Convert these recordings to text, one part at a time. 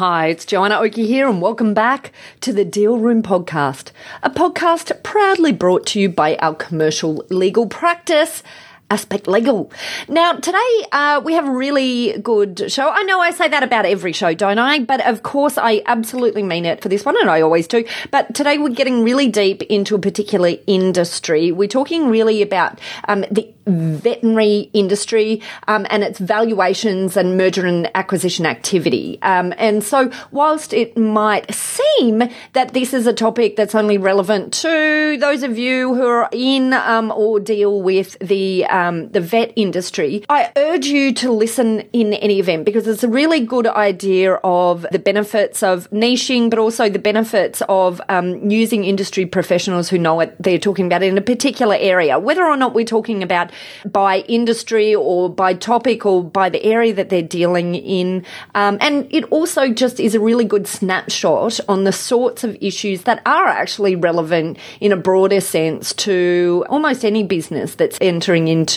Hi, it's Joanna Oakey here, and welcome back to the Deal Room Podcast, a podcast proudly brought to you by our commercial legal practice. Aspect Legal. Now, today uh, we have a really good show. I know I say that about every show, don't I? But of course, I absolutely mean it for this one, and I always do. But today we're getting really deep into a particular industry. We're talking really about um, the veterinary industry um, and its valuations and merger and acquisition activity. Um, and so, whilst it might seem that this is a topic that's only relevant to those of you who are in um, or deal with the um, the vet industry, I urge you to listen in any event because it's a really good idea of the benefits of niching, but also the benefits of um, using industry professionals who know what they're talking about in a particular area, whether or not we're talking about by industry or by topic or by the area that they're dealing in. Um, and it also just is a really good snapshot on the sorts of issues that are actually relevant in a broader sense to almost any business that's entering into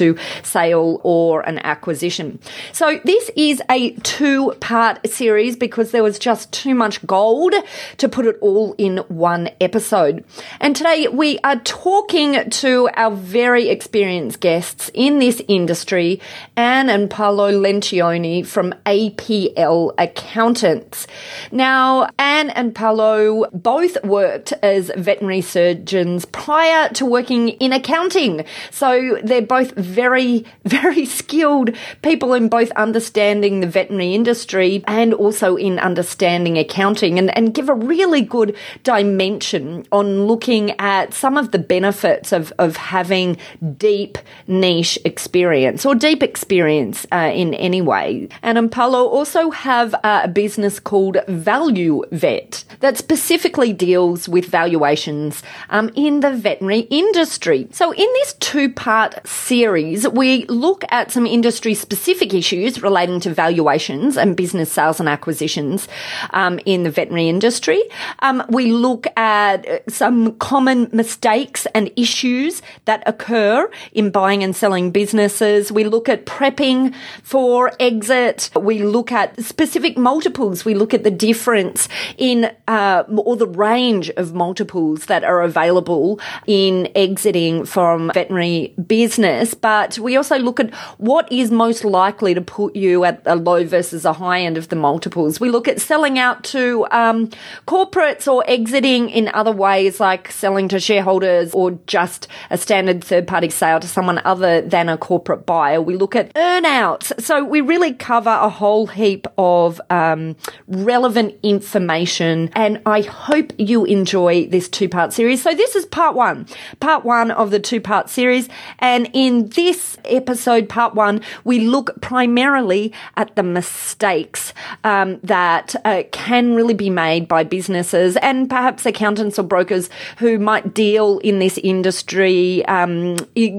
sale or an acquisition. So this is a two part series because there was just too much gold to put it all in one episode. And today we are talking to our very experienced guests in this industry, Anne and Paolo Lencioni from APL Accountants. Now, Anne and Paolo both worked as veterinary surgeons prior to working in accounting. So they're both very, very skilled people in both understanding the veterinary industry and also in understanding accounting and, and give a really good dimension on looking at some of the benefits of, of having deep niche experience or deep experience uh, in any way. Anne and Paolo also have a business called Value Vet that specifically deals with valuations um, in the veterinary industry. So in this two part series, we look at some industry specific issues relating to valuations and business sales and acquisitions um, in the veterinary industry. Um, we look at uh, some common mistakes and issues that occur in buying and selling businesses. We look at prepping for exit. We look at specific multiples. We look at the difference in uh, or the range of multiples that are available in exiting from veterinary business. But we also look at what is most likely to put you at a low versus a high end of the multiples. We look at selling out to um, corporates or exiting in other ways, like selling to shareholders or just a standard third party sale to someone other than a corporate buyer. We look at earnouts. So we really cover a whole heap of um, relevant information. And I hope you enjoy this two part series. So this is part one, part one of the two part series. And in this episode, part one, we look primarily at the mistakes um, that uh, can really be made by businesses and perhaps accountants or brokers who might deal in this industry um,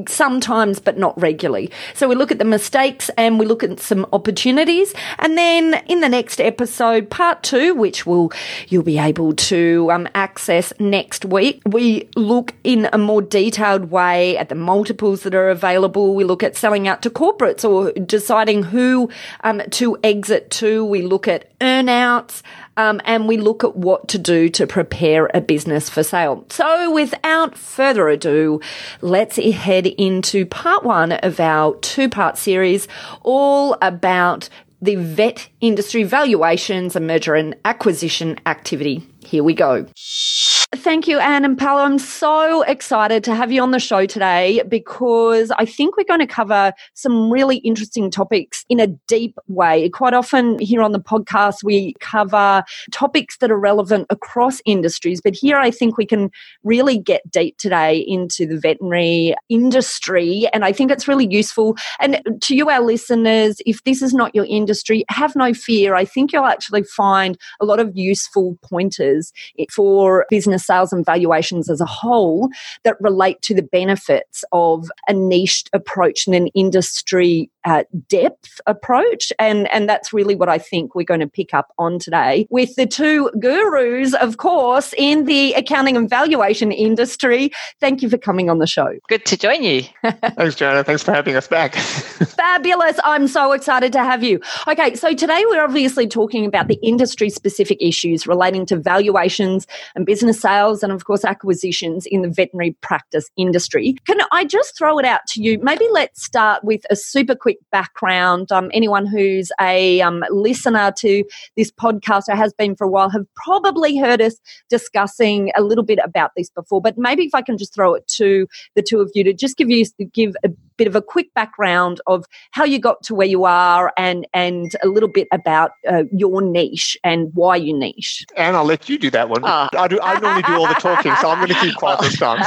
sometimes, but not regularly. So we look at the mistakes and we look at some opportunities. And then in the next episode, part two, which will you'll be able to um, access next week, we look in a more detailed way at the multiples that are available. We look at selling out to corporates or deciding who um, to exit to. We look at earnouts. Um, and we look at what to do to prepare a business for sale. So without further ado, let's head into part one of our two part series all about the vet industry valuations and merger and acquisition activity. Here we go. Thank you, Anne and Paolo. I'm so excited to have you on the show today because I think we're going to cover some really interesting topics in a deep way. Quite often here on the podcast, we cover topics that are relevant across industries, but here I think we can really get deep today into the veterinary industry. And I think it's really useful. And to you, our listeners, if this is not your industry, have no fear. I think you'll actually find a lot of useful pointers for business sales and valuations as a whole that relate to the benefits of a niched approach and an industry uh, depth approach. And, and that's really what I think we're going to pick up on today with the two gurus, of course, in the accounting and valuation industry. Thank you for coming on the show. Good to join you. Thanks, Joanna. Thanks for having us back. Fabulous. I'm so excited to have you. Okay, so today we're obviously talking about the industry specific issues relating to valuations and business sales and, of course, acquisitions in the veterinary practice industry. Can I just throw it out to you? Maybe let's start with a super quick background. Um, anyone who's a um, listener to this podcast or has been for a while have probably heard us discussing a little bit about this before, but maybe if I can just throw it to the two of you to just give you give a bit of a quick background of how you got to where you are and and a little bit about uh, your niche and why you niche. And I'll let you do that one. Oh. I do. I normally do all the talking, so I'm going to keep quiet this time.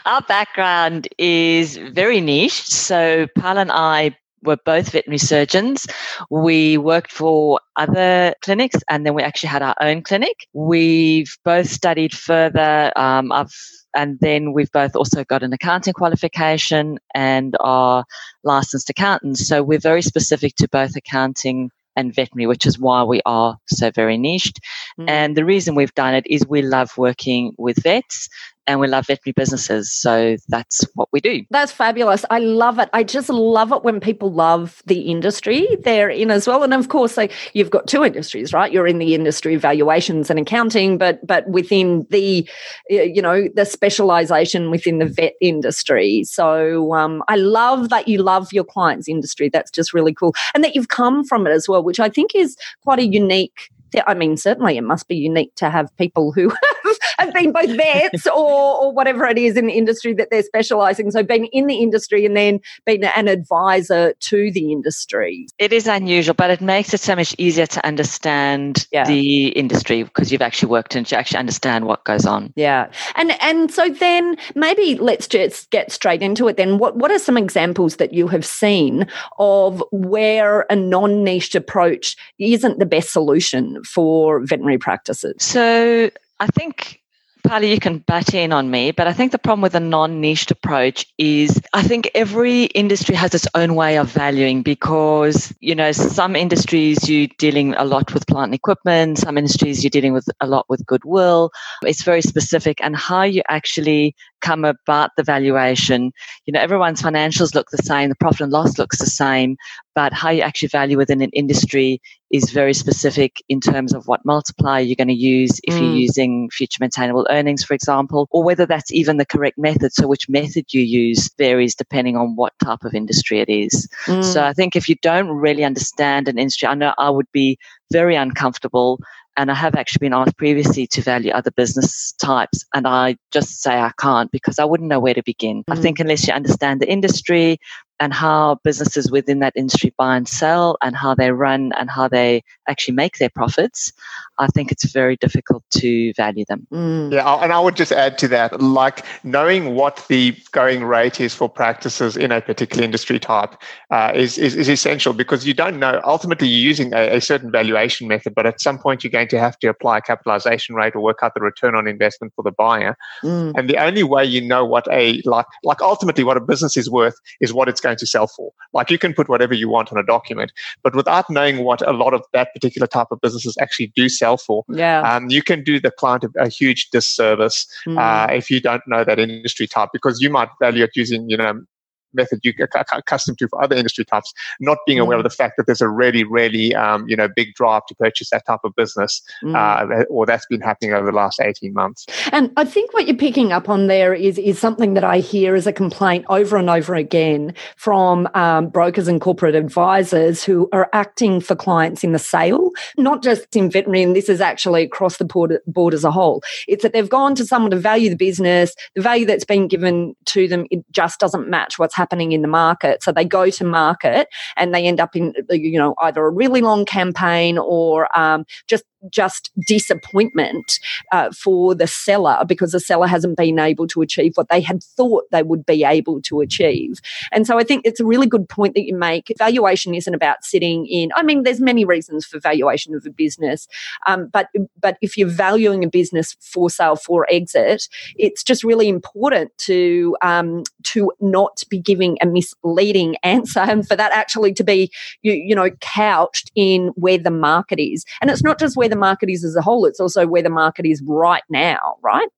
Our background is very niche. So Pal and I were both veterinary surgeons. We worked for other clinics and then we actually had our own clinic. We've both studied further. Um, I've and then we've both also got an accounting qualification and are licensed accountants. So we're very specific to both accounting and veterinary, which is why we are so very niched. Mm. And the reason we've done it is we love working with vets and we love veterinary businesses. So that's what we do. That's fabulous. I love it. I just love it when people love the industry they're in as well. And of course, like you've got two industries, right? You're in the industry valuations and accounting, but but within the you know the specialization within the vet industry. So um, I love that you love your clients' industry. That's just really cool, and that you've come from it as well, which I think is quite a unique I mean, certainly it must be unique to have people who have been both vets or, or whatever it is in the industry that they're specializing. So, been in the industry and then been an advisor to the industry. It is unusual, but it makes it so much easier to understand yeah. the industry because you've actually worked and you actually understand what goes on. Yeah. And and so then maybe let's just get straight into it then. What what are some examples that you have seen of where a non-niche approach isn't the best solution for veterinary practices? So I think Pali, you can butt in on me, but I think the problem with a non niched approach is I think every industry has its own way of valuing because, you know, some industries you're dealing a lot with plant and equipment, some industries you're dealing with a lot with goodwill. It's very specific and how you actually come about the valuation. You know, everyone's financials look the same, the profit and loss looks the same, but how you actually value within an industry is very specific in terms of what multiplier you're going to use if mm. you're using future maintainable earnings, for example, or whether that's even the correct method. So which method you use varies depending on what type of industry it is. Mm. So I think if you don't really understand an industry, I know I would be very uncomfortable and I have actually been asked previously to value other business types, and I just say I can't because I wouldn't know where to begin. Mm-hmm. I think unless you understand the industry and how businesses within that industry buy and sell and how they run and how they actually make their profits, I think it's very difficult to value them. Mm. Yeah, and I would just add to that, like knowing what the going rate is for practices in a particular industry type uh, is, is, is essential because you don't know. Ultimately, you're using a, a, certain valuation method, but at some point you're going to have to apply a capitalization rate or work out the return on investment for the buyer. Mm. And the only way you know what a like like ultimately what a business is worth is what it's going to sell for. Like you can put whatever you want on a document, but without knowing what a lot of that particular type of businesses actually do sell for, yeah. um, you can do the client a, a huge disservice mm. uh, if you don't know that industry type because you might value it using you know method you are accustomed to for other industry types, not being mm. aware of mm. the fact that there's a really, really, um, you know, big drive to purchase that type of business, mm. uh, or that's been happening over the last 18 months. And I think what you're picking up on there is, is something that I hear as a complaint over and over again from um, brokers and corporate advisors who are acting for clients in the sale, not just in veterinary, and this is actually across the board, board as a whole. It's that they've gone to someone to value the business, the value that's been given to them, it just doesn't match what's happening happening in the market. So they go to market and they end up in, you know, either a really long campaign or um, just just disappointment uh, for the seller because the seller hasn't been able to achieve what they had thought they would be able to achieve. And so I think it's a really good point that you make. Valuation isn't about sitting in. I mean, there's many reasons for valuation of a business, um, but but if you're valuing a business for sale for exit, it's just really important to um, to not be giving a misleading answer, and for that actually to be you, you know couched in where the market is. And it's not just where the market is as a whole; it's also where the market is right now, right?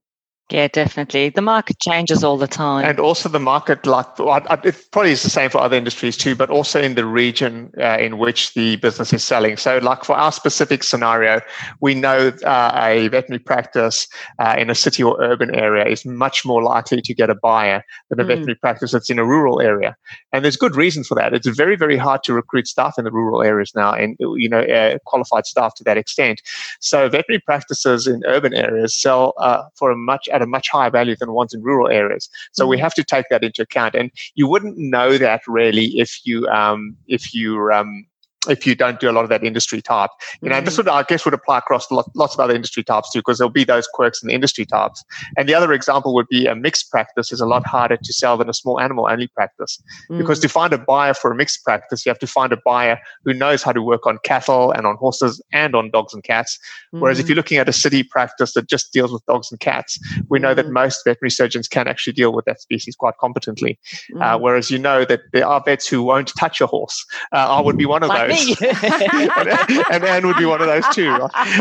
Yeah, definitely. The market changes all the time. And also the market, like it probably is the same for other industries too, but also in the region uh, in which the business is selling. So, like for our specific scenario, we know uh, a veterinary practice uh, in a city or urban area is much more likely to get a buyer than a mm. veterinary practice that's in a rural area. And there's good reason for that. It's very, very hard to recruit staff in the rural areas now and, you know, uh, qualified staff to that extent. So, veterinary practices in urban areas sell uh, for a much at a much higher value than ones in rural areas. So we have to take that into account. And you wouldn't know that really if you um, if you um, if you don't do a lot of that industry type. You know, mm-hmm. this would, I guess, would apply across lots of other industry types too, because there'll be those quirks in the industry types. And the other example would be a mixed practice is a lot harder to sell than a small animal only practice. Mm-hmm. Because to find a buyer for a mixed practice, you have to find a buyer who knows how to work on cattle and on horses and on dogs and cats. Mm-hmm. Whereas if mm-hmm. you're looking at a city practice that just deals with dogs and cats, we know that most veterinary surgeons can actually deal with that species quite competently. Uh, whereas you know that there are vets who won't touch a horse. Uh, I would be one of like those. and, Anne would be one of those too.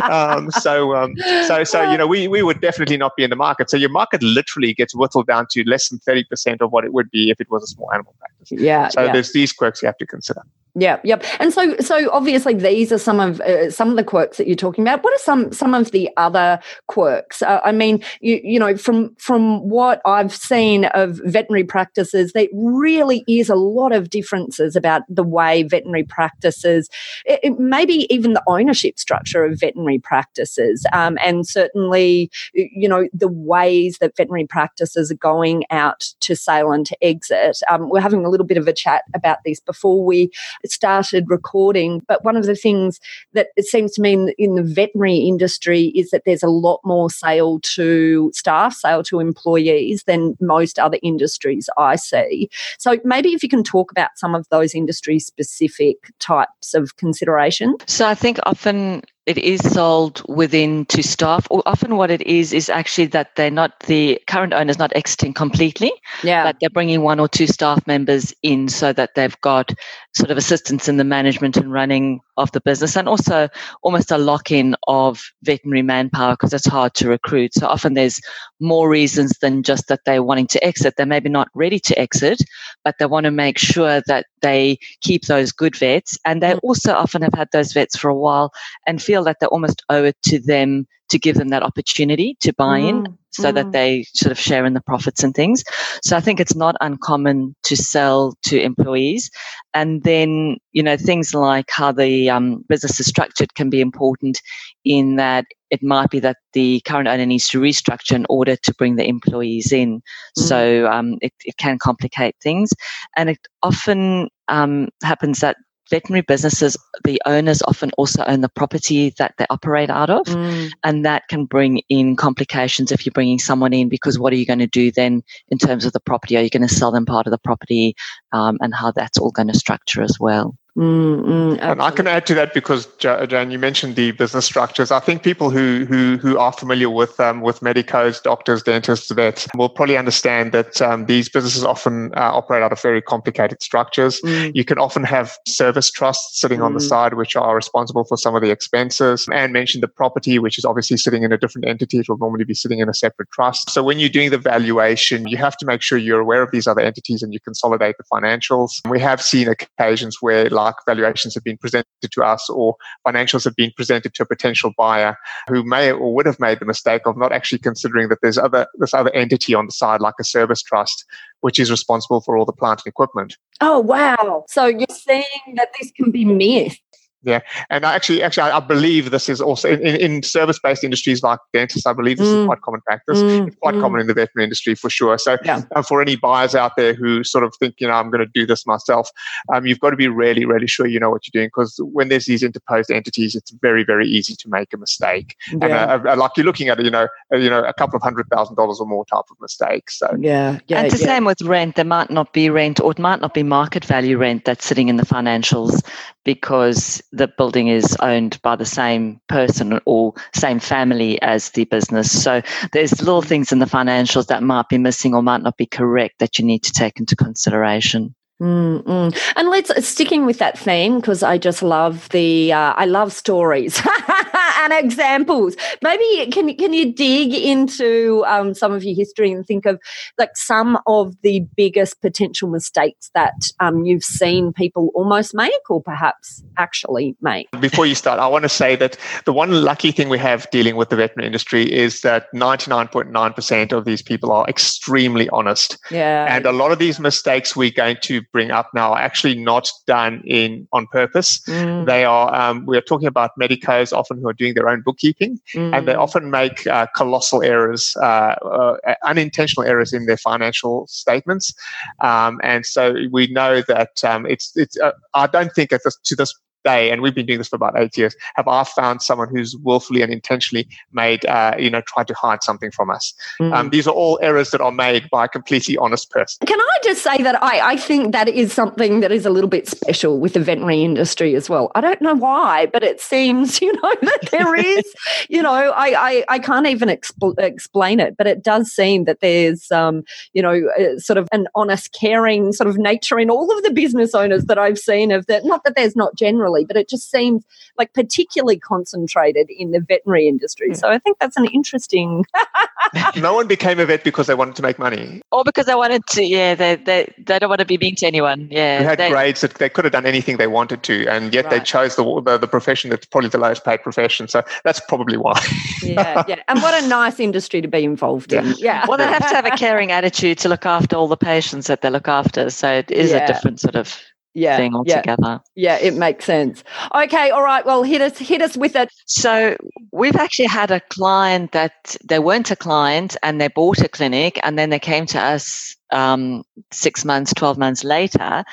Um, so, um, so, so you know, we we would definitely not be in the market. So your market literally gets whittled down to less than thirty percent of what it would be if it was a small animal practice. Yeah. So yeah. there's these quirks you have to consider. Yeah, yep. And so, so obviously, these are some of uh, some of the quirks that you're talking about. What are some some of the other quirks? Uh, I mean, you you know, from from what I've seen of veterinary practices, there really is a lot of differences about the way veterinary practices, it, it, maybe even the ownership structure of veterinary practices, um, and certainly, you know, the ways that veterinary practices are going out to sale and to exit. Um, we're having a little bit of a chat about this before we started recording. But one of the things that it seems to me in, in the veterinary industry is that there's a lot more sale to staff, sale to employees than most other industries I see. So maybe if you can talk about some of those industry specific types of consideration. So I think often it is sold within to staff. Or often what it is is actually that they're not the current owner's not exiting completely yeah. but they're bringing one or two staff members in so that they've got sort of assistance in the management and running of the business and also almost a lock-in of veterinary manpower because it's hard to recruit. So often there's more reasons than just that they're wanting to exit. They're maybe not ready to exit but they want to make sure that they keep those good vets and they mm. also often have had those vets for a while and feel feel that they almost owe it to them to give them that opportunity to buy mm. in so mm. that they sort of share in the profits and things. So I think it's not uncommon to sell to employees. And then, you know, things like how the um, business is structured can be important in that it might be that the current owner needs to restructure in order to bring the employees in. Mm. So um, it, it, can complicate things. And it often um, happens that veterinary businesses, the owners often also own the property that they operate out of. Mm. And that can bring in complications if you're bringing someone in because what are you going to do then in terms of the property? Are you going to sell them part of the property um, and how that's all going to structure as well? Mm, mm, and I can add to that because Jan, you mentioned the business structures. I think people who who who are familiar with um, with medicos, doctors, dentists, vets will probably understand that um, these businesses often uh, operate out of very complicated structures. Mm. You can often have service trusts sitting on the mm. side, which are responsible for some of the expenses. And mentioned the property, which is obviously sitting in a different entity. It will normally be sitting in a separate trust. So when you're doing the valuation, you have to make sure you're aware of these other entities and you consolidate the financials. We have seen occasions where like like valuations have been presented to us or financials have been presented to a potential buyer who may or would have made the mistake of not actually considering that there's other this other entity on the side like a service trust which is responsible for all the plant and equipment. Oh wow. So you're saying that this can be missed Yeah, and I actually, actually, I, I believe this is also in, in, in service-based industries like dentists. I believe this Mm. is quite common practice. Mm, It's quite mm. common in the veterinary industry for sure. So, Yeah. uh, for any buyers out there who sort of think, you know, I'm going to do this myself, um, you've got to be really, really sure you know what you're doing because when there's these interposed entities, it's very, very easy to make a mistake. And Yeah. uh, uh, like you're looking at, you know, uh, you know, a couple of hundred thousand dollars or more type of mistake. So, yeah, yeah, and it's the yeah. same with rent. There might not be rent or it might not be market value rent that's sitting in the financials because the building is owned by the same person or same family as the business. So there's little things in the financials that might be missing or might not be correct that you need to take into consideration. Mm, mm. And let's sticking with that theme because I just love the uh, I love stories and examples. Maybe can you- can you dig into um, some of your history and think of like some of the biggest potential mistakes that um, you've seen people almost make or perhaps actually make? before you start, I want to say that the one lucky thing we have dealing with the veterinary industry is that 99.9% of these people are extremely honest. Yeah, And a lot of these mistakes we're going to bring up now are actually not done in on purpose. Mm, They are, um, we are talking about medicos often who are doing their own bookkeeping, and they mm. often make uh, colossal errors, uh, uh, unintentional errors in their financial statements. Um, and so we know that um, it's, it's uh, I don't think at this, to this day, and we've been doing this for about eight years, have I found someone who's willfully and intentionally made, uh, you know, tried to hide something from us. Mm. Um, these are all errors that are made by a completely honest person. Can I just say that I, I think that is something that is a little bit special with the veterinary industry as well. I don't know why, but it seems, you know, that there is, you know, I, I, I can't even expl- explain it, but it does seem that there's, um, you know, uh, sort of an honest, caring sort of nature in all of the business owners that I've seen of that. Not that there's not generally, but it just seems like particularly concentrated in the veterinary industry. Hmm. So I think that's an interesting. no one became a vet because they wanted to make money. Or because they wanted to, yeah, they, they, they don't want to be mean to anyone. Yeah. Who had they- grades that they could have done anything they wanted to, and yet they chose the, the the profession that's probably the lowest paid profession. So that's probably why. Yeah, yeah. And what a nice industry to be involved in. Yeah. well, they have to have a caring attitude to look after all the patients that they look after. So it is Yeah. a different sort of yeah, thing yeah, yeah, it makes sense. Okay, all right. Well, hit us, hit us with it. So we've actually had a client that they weren't a client and they bought a clinic and then they came to us um, six months, 12 months later,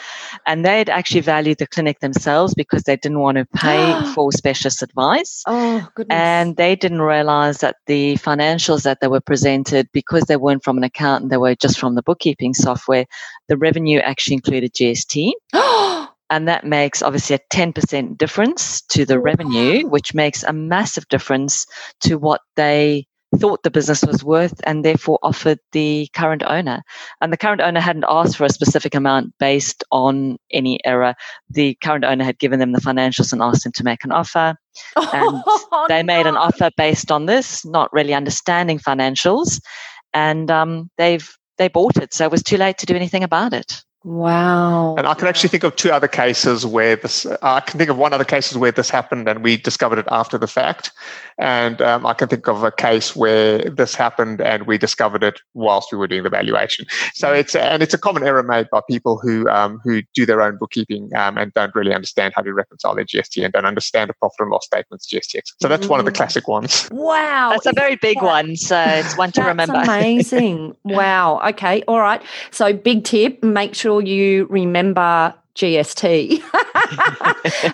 and they'd actually valued the clinic themselves because they didn't want to pay for specialist advice. Oh goodness. And they didn't realize that the financials that they were presented, because they weren't from an accountant, they were just from the bookkeeping software, the revenue actually included GST. And that makes obviously a 10% difference to the revenue, which makes a massive difference to what they thought the business was worth and therefore offered the current owner. And the current owner hadn't asked for a specific amount based on any error. The current owner had given them the financials and asked them to make an offer. and Oh, they made an offer based on this, not really understanding financials. And um, they've they bought it. So it was too late to do anything about it. Wow. And I can actually think of two other cases where this. I can think of one other cases where this happened, and we discovered it after the fact. And um, I can think of a case where this happened, and we discovered it whilst we were doing the valuation. So it's and it's a common error made by people who um, who do their own bookkeeping um, and don't really understand how to reconcile their GST and don't understand the profit and loss statements GSTX. So that's one of the Mm. classic ones. Wow. That's a very big that- one. So it's one to That's remember. amazing. wow. Okay. All right. So, big tip make sure you remember GST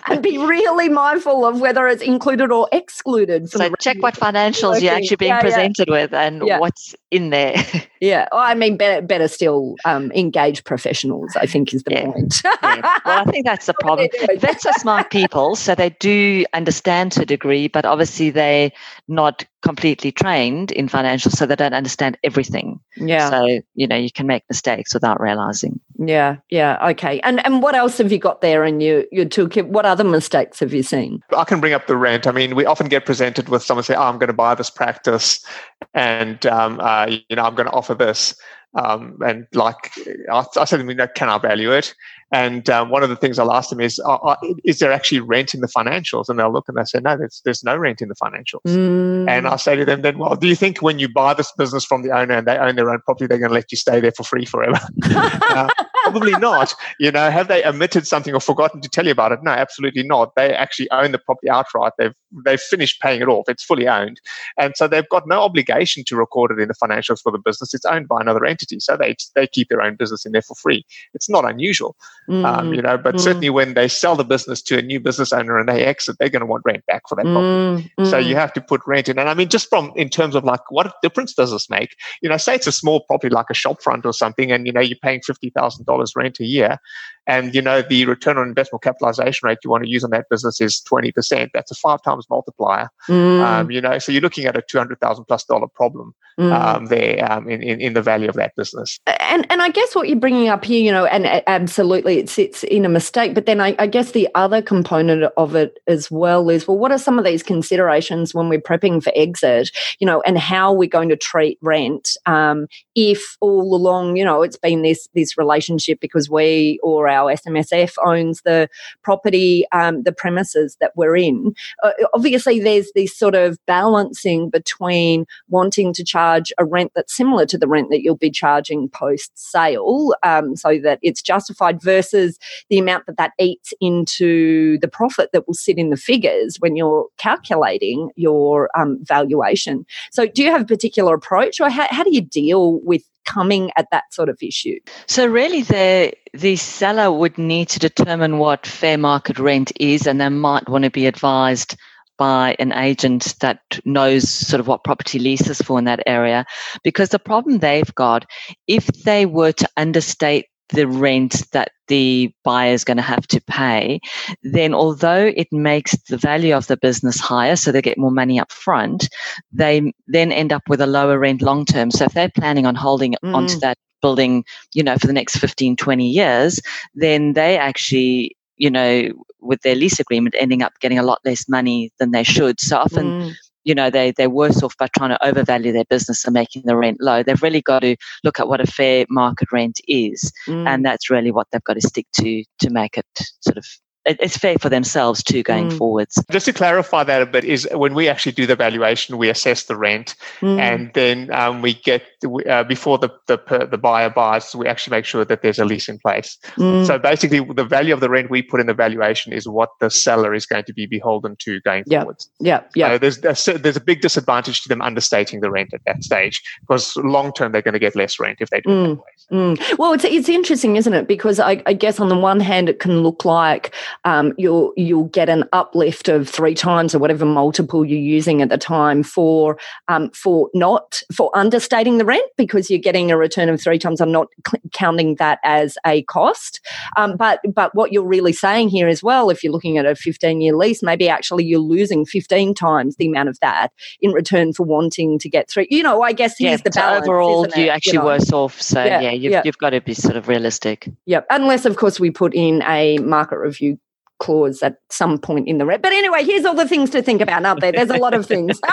and be really mindful of whether it's included or excluded. from So check what financials you're actually being Yeah, yeah. presented with and Yeah. what's in there. Yeah. Oh, I mean, better, better still um, engage professionals, I think is the Yeah. point. Yeah. Well, I think that's the problem. Vets are smart people, so they do understand to a degree, but obviously they're not completely trained in financials, so they don't understand everything. yeah. So, you know, you can make mistakes without realizing. Yeah, yeah, okay. And and what else have you got there in your your toolkit? What other mistakes have you seen? I can bring up the rent. I mean, we often get presented with someone say, "Oh, I'm going to buy this practice, and um, uh, you know, I'm going to offer this." Um, and like I, I said, to them, you know, can I value it? And um, one of the things I'll ask them is, uh, uh, is there actually rent in the financials? And they'll look and they say, no, there's, there's no rent in the financials. Mm. And I say to them, then, well, do you think when you buy this business from the owner and they own their own property, they're going to let you stay there for free forever? uh, Probably not. You know, have they omitted something or forgotten to tell you about it? No, absolutely not. They actually own the property outright. They've they've finished paying it off. It's fully owned, and so they've got no obligation to record it in the financials for the business. It's owned by another entity, so they they keep their own business in there for free. It's not unusual, um, mm. um, you know. But mm. certainly when they sell the business to a new business owner and they exit, they're going to want rent back for that property. Mm. So you have to put rent in. And I mean, just from in terms of like what difference does this make? You know, say it's a small property like a shop front or something, and you know you're paying fifty thousand dollars rent a year, and you know the return on investment capitalization rate you want to use on that business is 20% that's a five times multiplier mm. um, you know so you're looking at a 200000 plus dollar problem mm. um, there um, in, in, in, the value of that business and and i guess what you're bringing up here you know and absolutely it sits in a mistake but then I, I guess the other component of it as well is well what are some of these considerations when we're prepping for exit you know and how we're going to treat rent um, if all along you know it's been this this relationship because we or our SMSF owns the property, um, the premises that we're in. Uh, obviously, there's this sort of balancing between wanting to charge a rent that's similar to the rent that you'll be charging post sale, um, so that it's justified, versus the amount that that eats into the profit that will sit in the figures when you're calculating your um, valuation. So, do you have a particular approach, or how, how do you deal with coming at that sort of issue? So really the the seller would need to determine what fair market rent is and they might want to be advised by an agent that knows sort of what property leases for in that area because the problem they've got if they were to understate the rent that the buyer is going to have to pay, then although it makes the value of the business higher, so they get more money up front, they then end up with a lower rent long term. So if they're planning on holding mm. onto that building, you know, for the next 15, 20 years, then they actually you know, with their lease agreement ending up getting a lot less money than they should. So often mm you know they they're worse off by trying to overvalue their business and making the rent low. They've really got to look at what a fair market rent is, mm. and that's really what they've got to stick to to make it sort of it's fair for themselves too going mm. forwards. Just to clarify that a bit, is when we actually do the valuation, we assess the rent, mm. and then um, we get uh, before the the the buyer buys, we actually make sure that there's a lease in place. Mm. So basically, the value of the rent we put in the valuation is what the seller is going to be beholden to going yeah. forwards. Yeah, yeah. So there's a, there's a big disadvantage to them understating the rent at that stage because long term they're going to get less rent if they do it that mm. way. Mm. Well, it's it's interesting, isn't it? Because I, I guess on the one hand, it can look like um, you'll you'll get an uplift of three times or whatever multiple you're using at the time for um, for not for understating the rent because you're getting a return of three times. I'm not counting that as a cost, um, but but what you're really saying here as well, if you're looking at a 15 year lease, maybe actually you're losing 15 times the amount of that in return for wanting to get through. You know, I guess here's yeah, the balance. Overall, you actually you know? worse off. So yeah, yeah you've, yeah. you've got to be sort of realistic. Yep, unless of course we put in a market review clause at some point in the red. But anyway, here's all the things to think about, aren't there? There's a lot of things.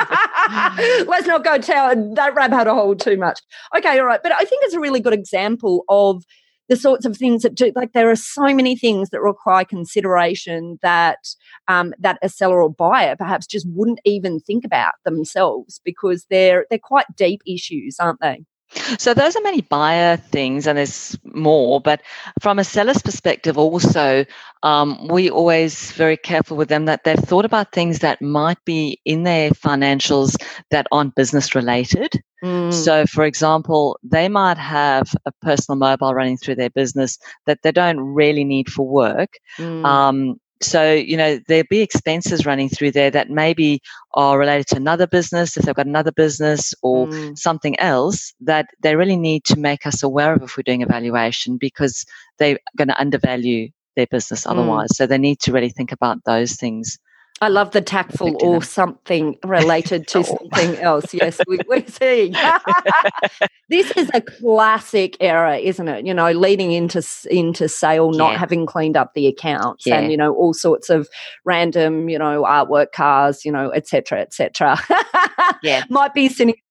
Let's not go down that rabbit hole too much. Okay, all right. But I think it's a really good example of the sorts of things that do like there are so many things that require consideration that um, that a seller or buyer perhaps just wouldn't even think about themselves because they're they're quite deep issues aren't they so those are many buyer things, and there's more. But from a seller's perspective, also, um, we always very careful with them that they've thought about things that might be in their financials that aren't business related. Mm. So, for example, they might have a personal mobile running through their business that they don't really need for work. Mm. Um, so, you know, there'll be expenses running through there that maybe are related to another business, if they've got another business or mm. something else that they really need to make us aware of if we're doing evaluation because they're going to undervalue their business mm. otherwise. Mm. So they need to really think about those things. I love the tactful or something related to oh. something else. Yes, we, we see. this is a classic error, isn't it? You know, leading into into sale, not yeah. having cleaned up the accounts, yeah. and you know all sorts of random, you know, artwork cars, you know, etc., etc. yeah, might be cynical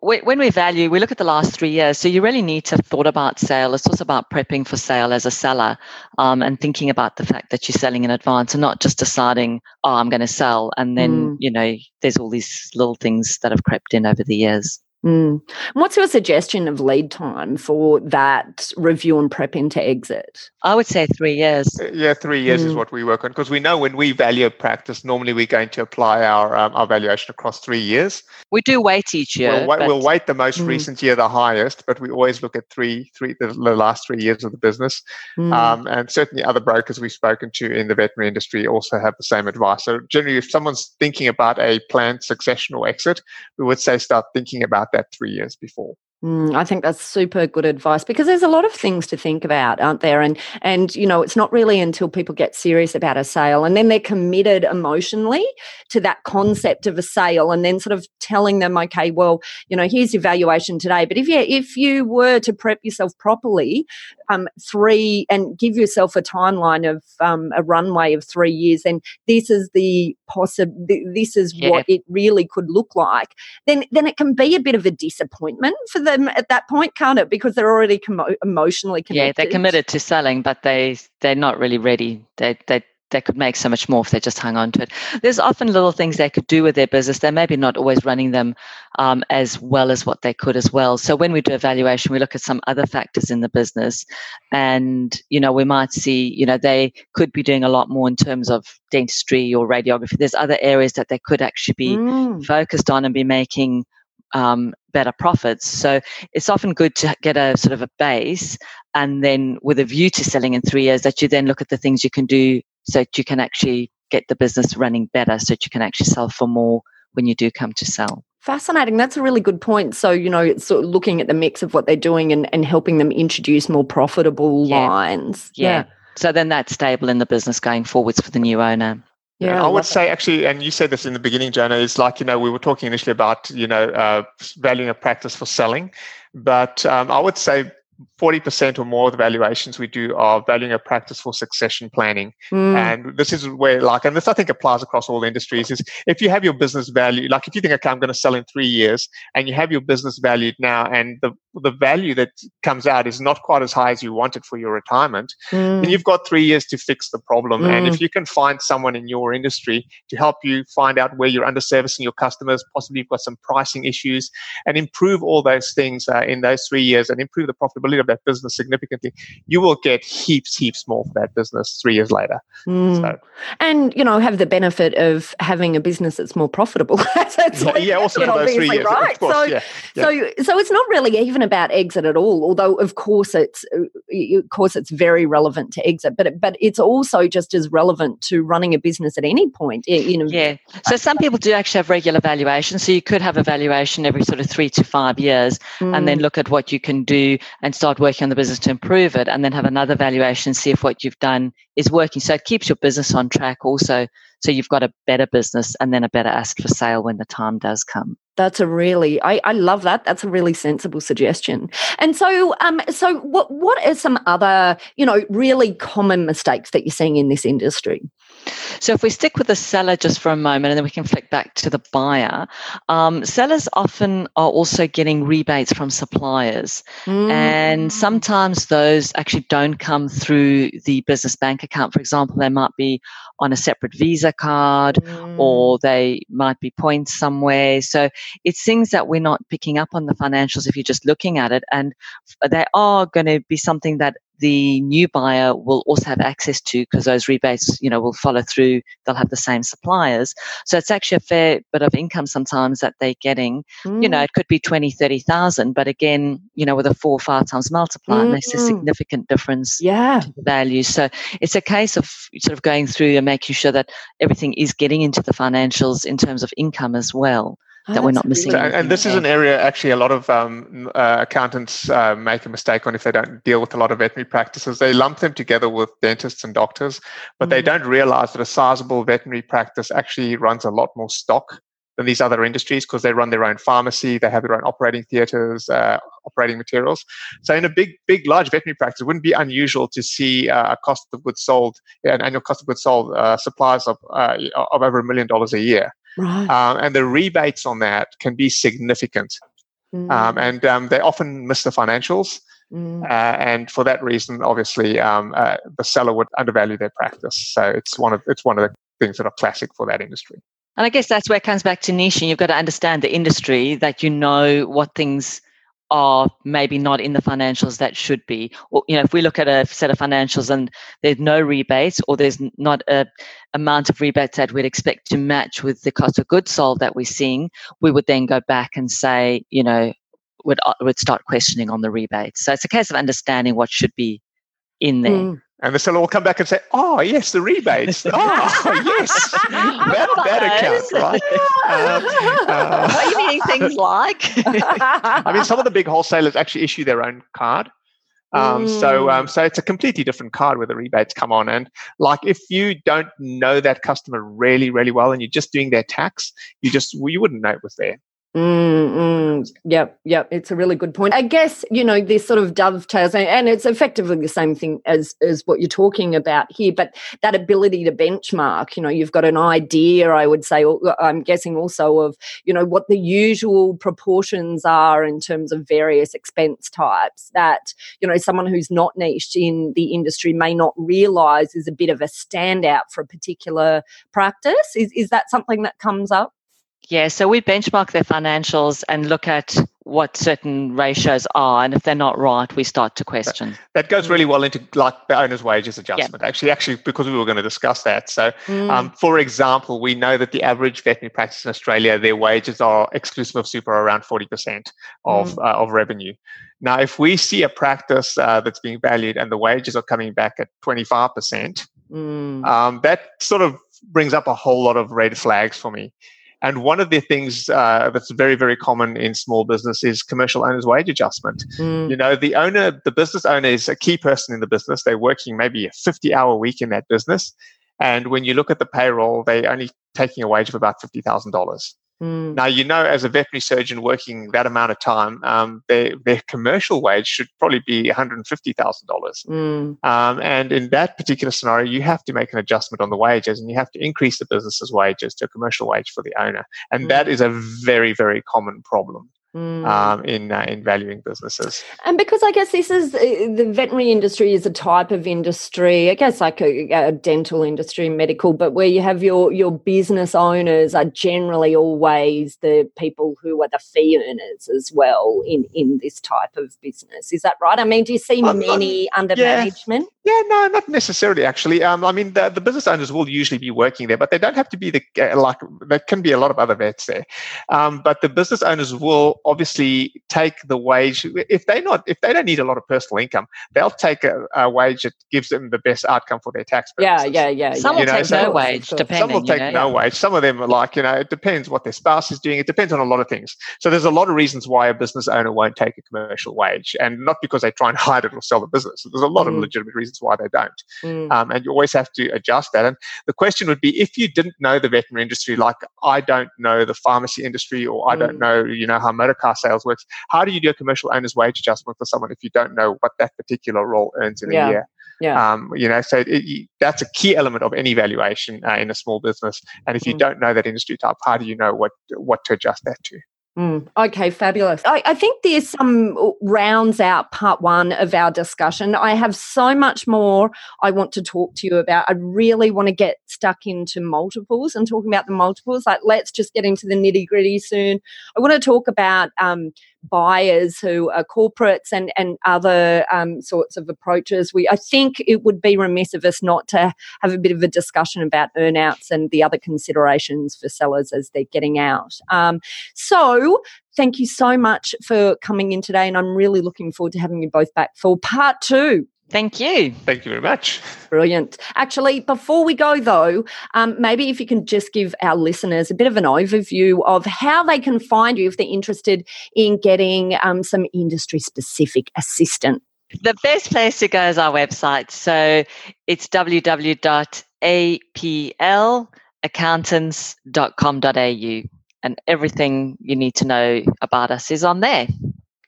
when we value, we look at the last three years. So you really need to have thought about sale. It's also about prepping for sale as a seller um, and thinking about the fact that you're selling in advance and not just deciding, oh, I'm going to sell. And then, mm. you know, there's all these little things that have crept in over the years. Mm. What's your suggestion of lead time for that review and prep into exit? I would say three years. Uh, yeah, three years mm. is what we work on because we know when we value a practice, normally we're going to apply our um, our valuation across three years. We do wait each year. We'll, wait, we'll weight the most mm. recent year the highest, but we always look at three, three the, the last three years of the business. Mm. Um, and certainly other brokers we've spoken to in the veterinary industry also have the same advice. So generally, if someone's thinking about a planned succession or exit, we would say start thinking about that three years before. Mm, I think that's super good advice because there's a lot of things to think about, aren't there? And and you know, it's not really until people get serious about a sale and then they're committed emotionally to that concept of a sale, and then sort of telling them, okay, well, you know, here's your valuation today. But if you if you were to prep yourself properly, um, three and give yourself a timeline of um, a runway of three years, then this is the possible. This is yeah. what it really could look like. Then then it can be a bit of a disappointment for them at that point, can't it? Because they're already com- emotionally committed. Yeah, they're committed to selling, but they they're not really ready. They they they could make so much more if they just hung on to it. There's often little things they could do with their business. They're maybe not always running them um, as well as what they could as well. So when we do evaluation, we look at some other factors in the business, and you know we might see you know they could be doing a lot more in terms of dentistry or radiography. There's other areas that they could actually be mm. focused on and be making um, better profits. So it's often good to get a sort of a base and then with a view to selling in three years that you then look at the things you can do so that you can actually get the business running better so that you can actually sell for more when you do come to sell. Fascinating. That's a really good point. So, you know, it's sort of looking at the mix of what they're doing and, and helping them introduce more profitable yeah. lines. Yeah. yeah. So then that's stable in the business going forwards for the new owner. Yeah, I, I would say actually, and you said this in the beginning, Joanna, is like, you know, we were talking initially about, you know, uh, valuing a practice for selling. But um, I would say 40% or more of the valuations we do are valuing a practice for succession planning. Mm. And this is where, like, and this I think applies across all industries, is if you have your business value, like if you think, okay, I'm going to sell in three years, and you have your business valued now, and the, the value that comes out is not quite as high as you wanted for your retirement, mm. then you've got three years to fix the problem. Mm. And if you can find someone in your industry to help you find out where you're underservicing your customers, possibly you've got some pricing issues, and improve all those things uh, in those three years and improve the profitability of that business significantly, you will get heaps, heaps more for that business three years later. Mm. So. And, you know, have the benefit of having a business that's more profitable. that's yeah, like, yeah, also for those three years. Right. Course, so, yeah, yeah. so, so it's not really even about exit at all, although of course it's, uh, of course it's very relevant to exit, but, but it's also just as relevant to running a business at any point. You know, yeah. So some people do actually have regular valuation. So you could have a valuation every sort of three to five years mm. and then mm. look at what you can do and start working on the business to improve it and then have another valuation, see if what you've done is working. So it keeps your business on track also. So you've got a better business and then a better asset for sale when the time does come. That's a really, I, I love that. That's a really sensible suggestion. And so, um, so what, what are some other, you know, really common mistakes that you're seeing in this industry? So if we stick with the seller just for a moment and then we can flick back to the buyer, um, sellers often are also getting rebates from suppliers. Mm. And sometimes those actually don't come through the business bank account. For example, they might be on a separate Visa card mm. or they might be points somewhere. So it's things that we're not picking up on the financials if you're just looking at it. And they are going to be something that the new buyer will also have access to because those rebates, you know, will follow through. They'll have the same suppliers. So it's actually a fair bit of income sometimes that they're getting. Mm. You know, mm. it could be 20, 30,000, but again, you know, with a four or five times multiplier, mm. makes a mm. significant difference yeah. to the value. So it's a case of sort of going through and making sure that everything is getting into the financials in terms of income as well. Oh, that we're not missing. So, and this is an area actually a lot of um, uh, accountants uh, make a mistake on if they don't deal with a lot of veterinary practices. They lump them together with dentists and doctors, but mm. they don't realize that a sizable veterinary practice actually runs a lot more stock than these other industries because they run their own pharmacy, they have their own operating theaters, uh, operating materials. So in a big, big, large veterinary practice, it wouldn't be unusual to see uh, a cost of goods sold, an annual cost of goods sold uh, supplies of, uh, of over a million dollars a year. Right. Um, and the rebates on that can be significant. Mm. Um, and um, they often miss the financials. Mm. Uh, and for that reason, obviously, um, uh, the seller would undervalue their practice. So it's one of it's one of the things that are classic for that industry. And I guess that's where it comes back to niching. You've got to understand the industry that you know what things are maybe not in the financials that should be. Or, you know, if we look at a set of financials and there's no rebates or there's not a amount of rebates that we'd expect to match with the cost of goods sold that we're seeing, we would then go back and say, you know, would would start questioning on the rebates. So it's a case of understanding what should be in there. Mm. And the seller will come back and say, "Oh, yes, the rebates. oh, yes, that, that account, right?" Um, uh, what are you meaning things like? I mean, some of the big wholesalers actually issue their own card. Um, mm. So, um, so it's a completely different card where the rebates come on. And like, if you don't know that customer really, really well, and you're just doing their tax, you just well, you wouldn't know it was there. Mm, mm, yep, yep. It's a really good point. I guess you know this sort of dovetails, and it's effectively the same thing as as what you're talking about here. But that ability to benchmark, you know, you've got an idea. I would say, I'm guessing also of you know what the usual proportions are in terms of various expense types. That you know someone who's not niched in the industry may not realise is a bit of a standout for a particular practice. Is is that something that comes up? Yeah, so we benchmark their financials and look at what certain ratios are, and if they're not right, we start to question. That goes really well into like the owner's wages adjustment. Yeah. Actually, actually, because we were going to discuss that. So, mm. um, for example, we know that the average veterinary practice in Australia, their wages are exclusive of super around forty percent of mm. uh, of revenue. Now, if we see a practice uh, that's being valued and the wages are coming back at twenty five percent, mm. um, that sort of brings up a whole lot of red flags for me. And one of the things uh, that's very, very common in small business is commercial owner's wage adjustment. Mm. You know, the owner, the business owner is a key person in the business. They're working maybe a 50 hour week in that business. And when you look at the payroll, they're only taking a wage of about $50,000. Mm. Now, you know, as a veterinary surgeon working that amount of time, um, their, their commercial wage should probably be $150,000. Mm. Um, and in that particular scenario, you have to make an adjustment on the wages and you have to increase the business's wages to a commercial wage for the owner. And mm. that is a very, very common problem mm. um, in uh, in valuing businesses. And because I guess this is uh, the veterinary industry is a type of industry, I guess like a, a, dental industry, medical, but where you have your your business owners are generally always the people who are the fee earners as well in in this type of business. Is that right? I mean, do you see um, many um, under yeah. management? Yeah, no, not necessarily. Actually, um, I mean, the, the business owners will usually be working there, but they don't have to be the uh, like. There can be a lot of other vets there, um, but the business owners will obviously take the wage if they not if they don't need a lot of personal income, they'll take a, a wage that gives them the best outcome for their tax purposes. Yeah, yeah, yeah. Some will know, take so no wage, depending. Some will take know, no yeah. wage. Some of them are like you know, it depends what their spouse is doing. It depends on a lot of things. So there's a lot of reasons why a business owner won't take a commercial wage, and not because they try and hide it or sell the business. There's a lot mm. of legitimate reasons why they don't, mm. um, and you always have to adjust that. And the question would be, if you didn't know the veterinary industry, like I don't know the pharmacy industry, or I mm. don't know, you know, how motor car sales works how do you do a commercial owner's wage adjustment for someone if you don't know what that particular role earns in yeah. a year? Yeah. Um, you know, so it, that's a key element of any valuation uh, in a small business. And if you mm. don't know that industry type, how do you know what what to adjust that to? Mm, okay, fabulous. I, I, think there's some rounds out part one of our discussion. I have so much more I want to talk to you about. I really want to get stuck into multiples and talking about the multiples. Like, let's just get into the nitty gritty soon. I want to talk about um, buyers who are corporates and and other um, sorts of approaches. We I think it would be remiss of us not to have a bit of a discussion about earnouts and the other considerations for sellers as they're getting out. Um, so thank you so much for coming in today, and I'm really looking forward to having you both back for part two. Thank you. Thank you very much. Brilliant. Actually, before we go though, um, maybe if you can just give our listeners a bit of an overview of how they can find you if they're interested in getting um, some industry specific assistance. The best place to go is our website. So it's www.aplaccountants.com.au and everything you need to know about us is on there.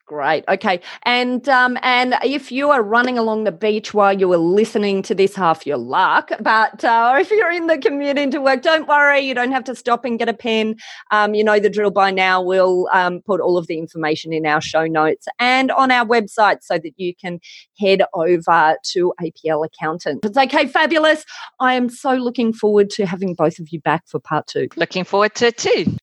Great. Okay. And um, and if you are running along the beach while you are listening to this, half your luck. But uh, if you're in the commute into work, don't worry. You don't have to stop and get a pen. Um, you know the drill by now. We'll um, put all of the information in our show notes and on our website so that you can head over to APL Accountant. It's okay. Fabulous. I am so looking forward to having both of you back for part two. Looking forward to it too.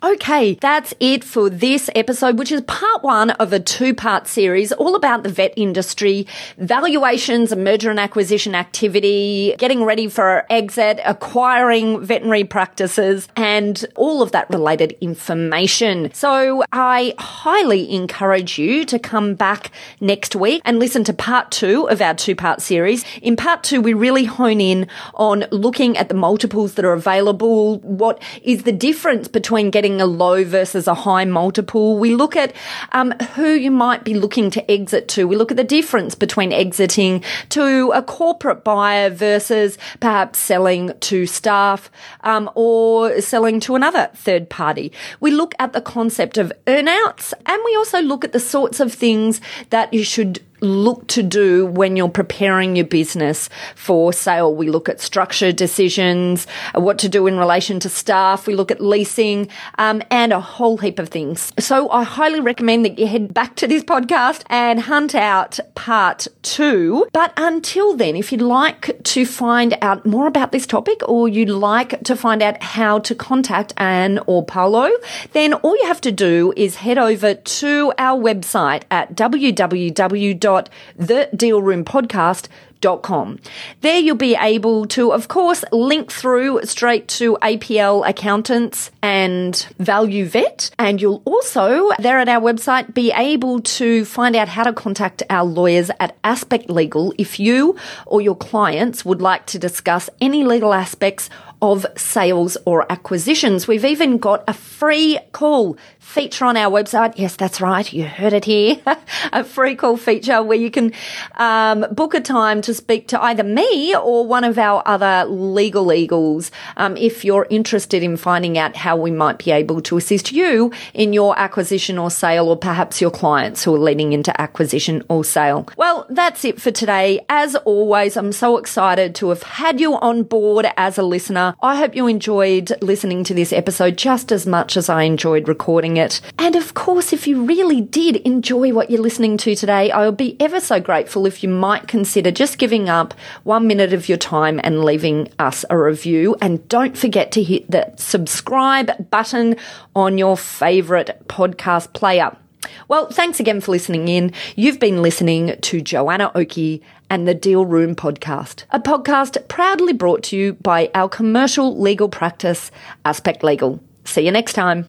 Okay, that's it for this episode, which is part one of a two part series all about the vet industry, valuations, merger and acquisition activity, getting ready for exit, acquiring veterinary practices, and all of that related information. So I highly encourage you to come back next week and listen to part two of our two part series. In part two, we really hone in on looking at the multiples that are available. What is the difference between getting getting a low versus a high multiple. We look at um, who you might be looking to exit to. We look at the difference between exiting to a corporate buyer versus perhaps selling to staff um, or selling to another third party. We look at the concept of earnouts and we also look at the sorts of things that you should look to do when you're preparing your business for sale. We look at structure decisions, uh, what to do in relation to staff. We look at leasing, um, and a whole heap of things. So I highly recommend that you head back to this podcast and hunt out part two. But until then, if you'd like to find out more about this topic or you'd like to find out how to contact Anne or Paolo, then all you have to do is head over to our website at www www.thedealroompodcast.com. There you'll be able to, of course, link through straight to APL accountants and Value Vet. And you'll also, there at our website, be able to find out how to contact our lawyers at Aspect Legal if you or your clients would like to discuss any legal aspects of sales or acquisitions. We've even got a free call feature on our website. Yes, that's right. You heard it here. a free call feature where you can um, book a time to speak to either me or one of our other legal eagles um, if you're interested in finding out how we might be able to assist you in your acquisition or sale, or perhaps your clients who are leading into acquisition or sale. Well, that's it for today. As always, I'm so excited to have had you on board as a listener. I hope you enjoyed listening to this episode just as much as I enjoyed recording it. And of course, if you really did enjoy what you're listening to today, I would be ever so grateful if you might consider just giving up one minute of your time and leaving us a review. And don't forget to hit the subscribe button on your favorite podcast player. Well, thanks again for listening in. You've been listening to Joanna Oakey and the Deal Room podcast, a podcast proudly brought to you by our commercial legal practice, Aspect Legal. See you next time.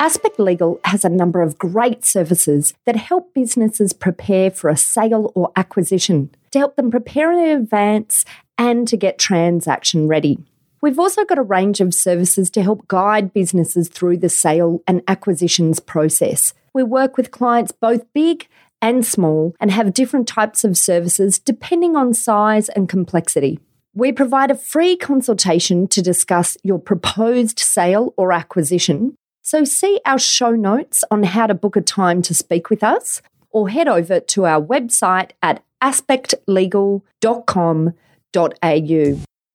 Aspect Legal has a number of great services that help businesses prepare for a sale or acquisition, to help them prepare in advance and to get transaction ready. We've also got a range of services to help guide businesses through the sale and acquisitions process. We work with clients both big and small and have different types of services depending on size and complexity. We provide a free consultation to discuss your proposed sale or acquisition. So, see our show notes on how to book a time to speak with us, or head over to our website at aspectlegal.com.au.